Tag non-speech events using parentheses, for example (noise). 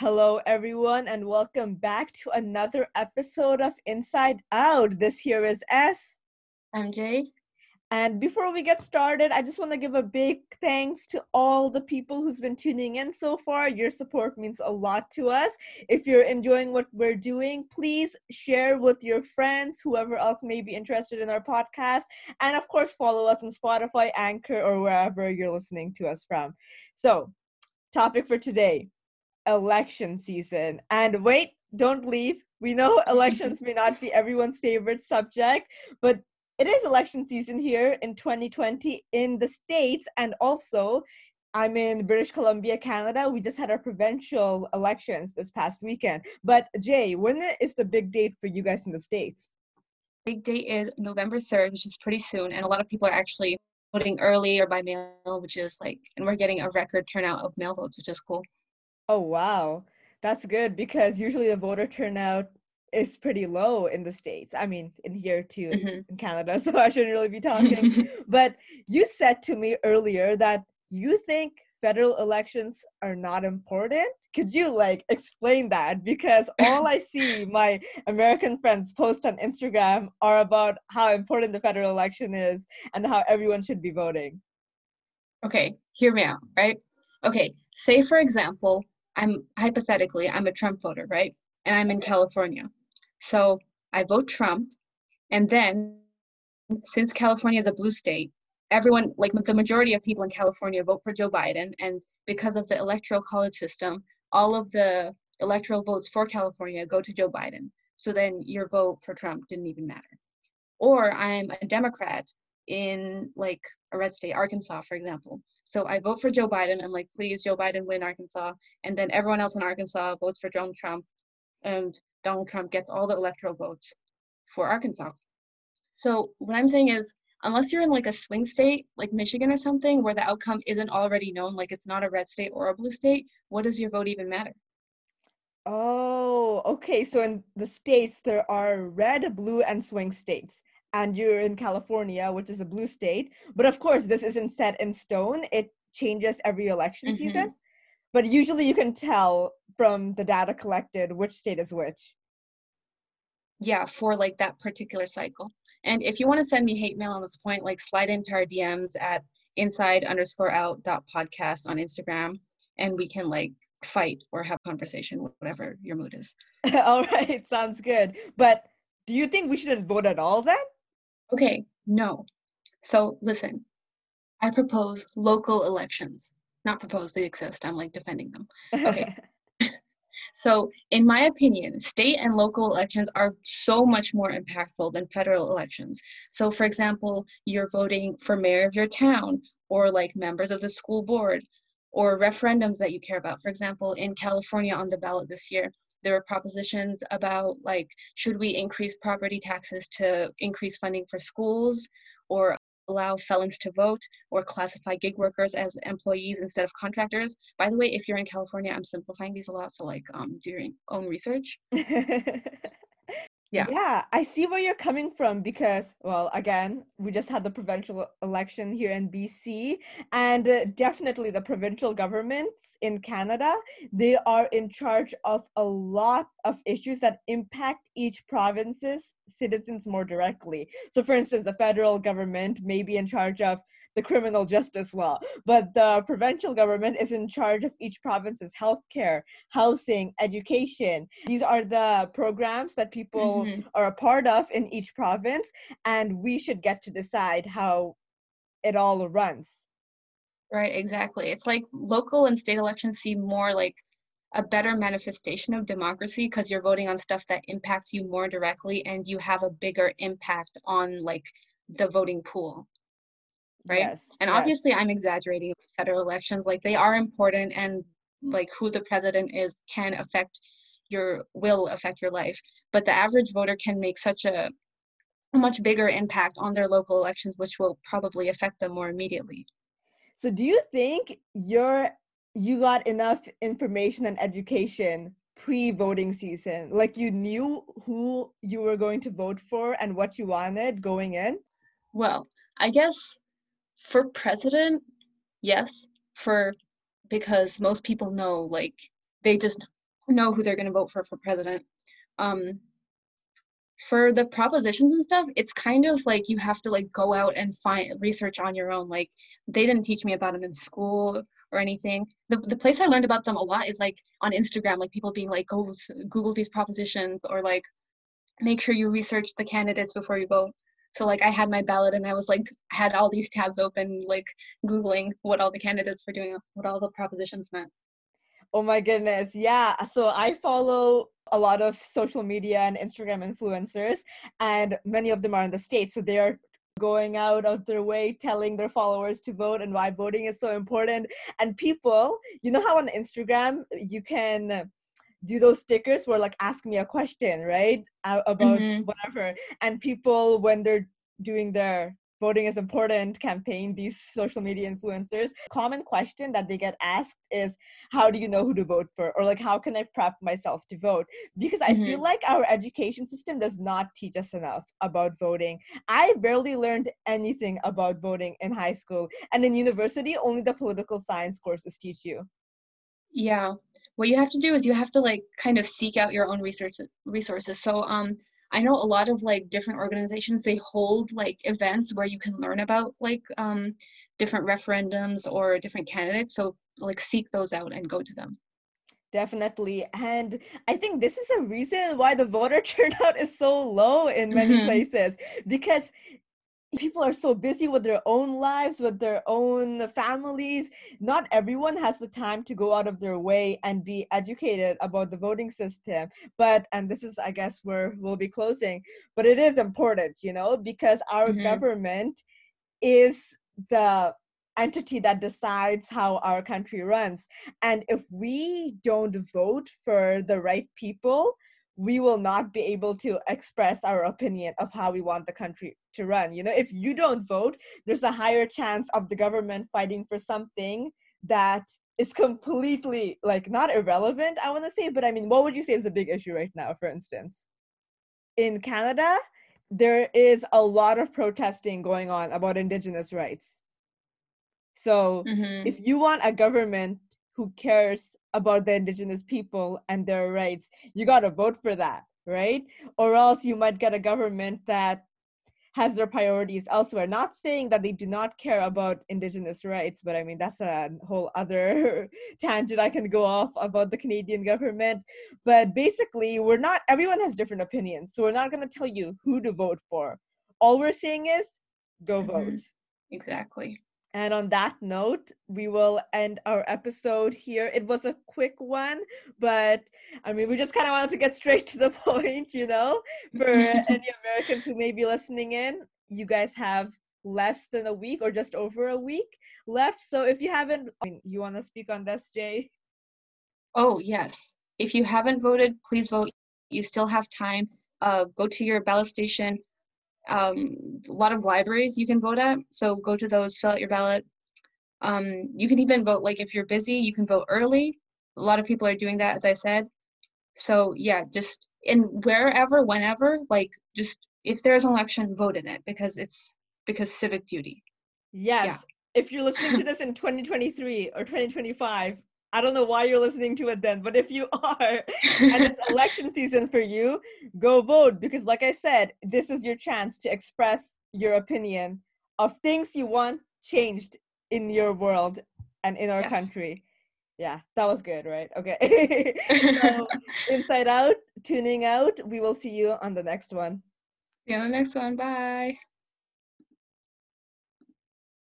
Hello, everyone, and welcome back to another episode of Inside Out. This here is S. I'm Jay. And before we get started, I just want to give a big thanks to all the people who's been tuning in so far. Your support means a lot to us. If you're enjoying what we're doing, please share with your friends, whoever else may be interested in our podcast. And of course, follow us on Spotify, Anchor, or wherever you're listening to us from. So, topic for today election season. And wait, don't leave. We know (laughs) elections may not be everyone's favorite subject, but it is election season here in 2020 in the States and also I'm in British Columbia, Canada. We just had our provincial elections this past weekend. But Jay, when is the big date for you guys in the States? Big date is November 3rd, which is pretty soon. And a lot of people are actually voting early or by mail, which is like, and we're getting a record turnout of mail votes, which is cool. Oh, wow. That's good because usually the voter turnout is pretty low in the states. I mean in here too mm-hmm. in canada (laughs) so i shouldn't really be talking. (laughs) But you said to me earlier that you think federal elections are not important. Could you like explain that? Because all i see my american friends post on instagram are about how important the federal election is and how everyone should be voting. Okay hear me out right? Okay say for example i'm hypothetically i'm a trump voter right and i'm in california so I vote Trump. And then, since California is a blue state, everyone, like the majority of people in California, vote for Joe Biden. And because of the electoral college system, all of the electoral votes for California go to Joe Biden. So then your vote for Trump didn't even matter. Or I'm a Democrat in like a red state, Arkansas, for example. So I vote for Joe Biden. I'm like, please, Joe Biden win Arkansas. And then everyone else in Arkansas votes for Donald Trump. And Donald Trump gets all the electoral votes for Arkansas. So what I'm saying is, unless you're in like a swing state, like Michigan or something, where the outcome isn't already known, like it's not a red state or a blue state, what does your vote even matter? Oh, okay. So in the states, there are red, blue, and swing states. And you're in California, which is a blue state. But of course, this isn't set in stone. It changes every election mm-hmm. season but usually you can tell from the data collected which state is which yeah for like that particular cycle and if you want to send me hate mail on this point like slide into our dms at inside underscore out dot podcast on instagram and we can like fight or have conversation whatever your mood is (laughs) all right sounds good but do you think we shouldn't vote at all then okay no. So listen i propose local elections not propose they exist i'm like defending them. Okay. (laughs) So in my opinion state and local elections are so much more impactful than federal elections. So for example you're voting for mayor of your town or like members of the school board or referendums that you care about. For example in california on the ballot this year there were propositions about like should we increase property taxes to increase funding for schools or allow felons to vote or classify gig workers as employees instead of contractors. By the way, if you're in California, I'm simplifying these a lot, so like um, do your own research. (laughs) yeah. Yeah i see where you're coming from because well again we just had the provincial election here in bc and uh, definitely the provincial governments in canada they are in charge of a lot of issues that impact each province's citizens more directly. So for instance the federal government may be in charge of the criminal justice law. But the provincial government is in charge of each province's healthcare, housing, education. These are the programs that people mm-hmm. are a part of in each province, and we should get to decide how it all runs. Right, exactly. It's like local and state elections seem more like a better manifestation of democracy because you're voting on stuff that impacts you more directly and you have a bigger impact on like the voting pool right? Yes, and yes. obviously i'm exaggerating federal elections like they are important and like who the president is can affect your will affect your life. But the average voter can make such a, a much bigger impact on their local elections which will probably affect them more immediately. So do you think you're you got enough information and education pre-voting season? Like you knew who you were going to vote for and what you wanted going in? Well i guess for president, yes, for because most people know like they just know who they're going to vote for for president. Um, for the propositions and stuff, it's kind of like you have to like go out and find research on your own. Like they didn't teach me about them in school or anything. The the place I learned about them a lot is like on Instagram, like people being like, go Google these propositions or like make sure you research the candidates before you vote. So like I had my ballot and I was like had all these tabs open, like Googling what all the candidates were doing, what all the propositions meant. Oh my goodness. Yeah. So I follow a lot of social media and Instagram influencers, and many of them are in the States. So they are going out of their way telling their followers to vote and why voting is so important. And people, you know how on Instagram you can do those stickers where like ask me a question, right? About mm-hmm. whatever. And people when they're doing their voting is important campaign these social media influencers common question that they get asked is how do you know who to vote for or like how can i prep myself to vote because i mm-hmm. feel like our education system does not teach us enough about voting i barely learned anything about voting in high school and in university only the political science courses teach you yeah what you have to do is you have to like kind of seek out your own resources resources so um I know a lot of like different organizations they hold like events where you can learn about like um, different referendums or different candidates. So like seek those out and go to them. Definitely. And I think this is a reason why the voter (laughs) turnout is so low in many mm-hmm. places because people are so busy with their own lives with their own families. Not everyone has the time to go out of their way and be educated about the voting system. But and this is i guess where we'll be closing but it is important you know because our mm-hmm. government is the entity that decides how our country runs. And if we don't vote for the right people we will not be able to express our opinion of how we want the country to run. You know, if you don't vote, there's a higher chance of the government fighting for something that is completely like not irrelevant, I want to say, but I mean, what would you say is a big issue right now, for instance? In Canada, there is a lot of protesting going on about indigenous rights. So, mm-hmm. if you want a government who cares about the indigenous people and their rights you got to vote for that right or else you might get a government that has their priorities elsewhere. Not saying that they do not care about indigenous rights but i mean that's a whole other (laughs) tangent i can go off about the canadian government. But basically we're not everyone has different opinions so we're not going to tell you who to vote for. All we're saying is go mm-hmm. vote. Exactly and on that note, we will end our episode here. It was a quick one, but I mean, we just kind of wanted to get straight to the (laughs) point, you know, for (laughs) any Americans who may be listening in. You guys have less than a week or just over a week left. So if you haven't, I mean, you want to speak on this, Jay? Oh, yes. If you haven't voted, please vote. You still have time. Uh, go to your ballot station, um, a lot of libraries you can vote at. So go to those, fill out your ballot. Um, you can even vote, like if you're busy, you can vote early. A lot of people are doing that, as I said. So yeah, just in wherever, whenever, like just if there's an election, vote in it because it's because civic duty. Yes. Yeah. If you're listening to (laughs) this in 2023 or 2025, I don't know why you're listening to it then, but if you (laughs) are and it's (laughs) election season for you, go vote because, like I said, this is your chance to express your opinion of things you want changed in your world and in our yes. country. Yeah, that was good, right? Okay. (laughs) so, inside out, tuning out. We will see you on the next one. See you on the next one. Bye.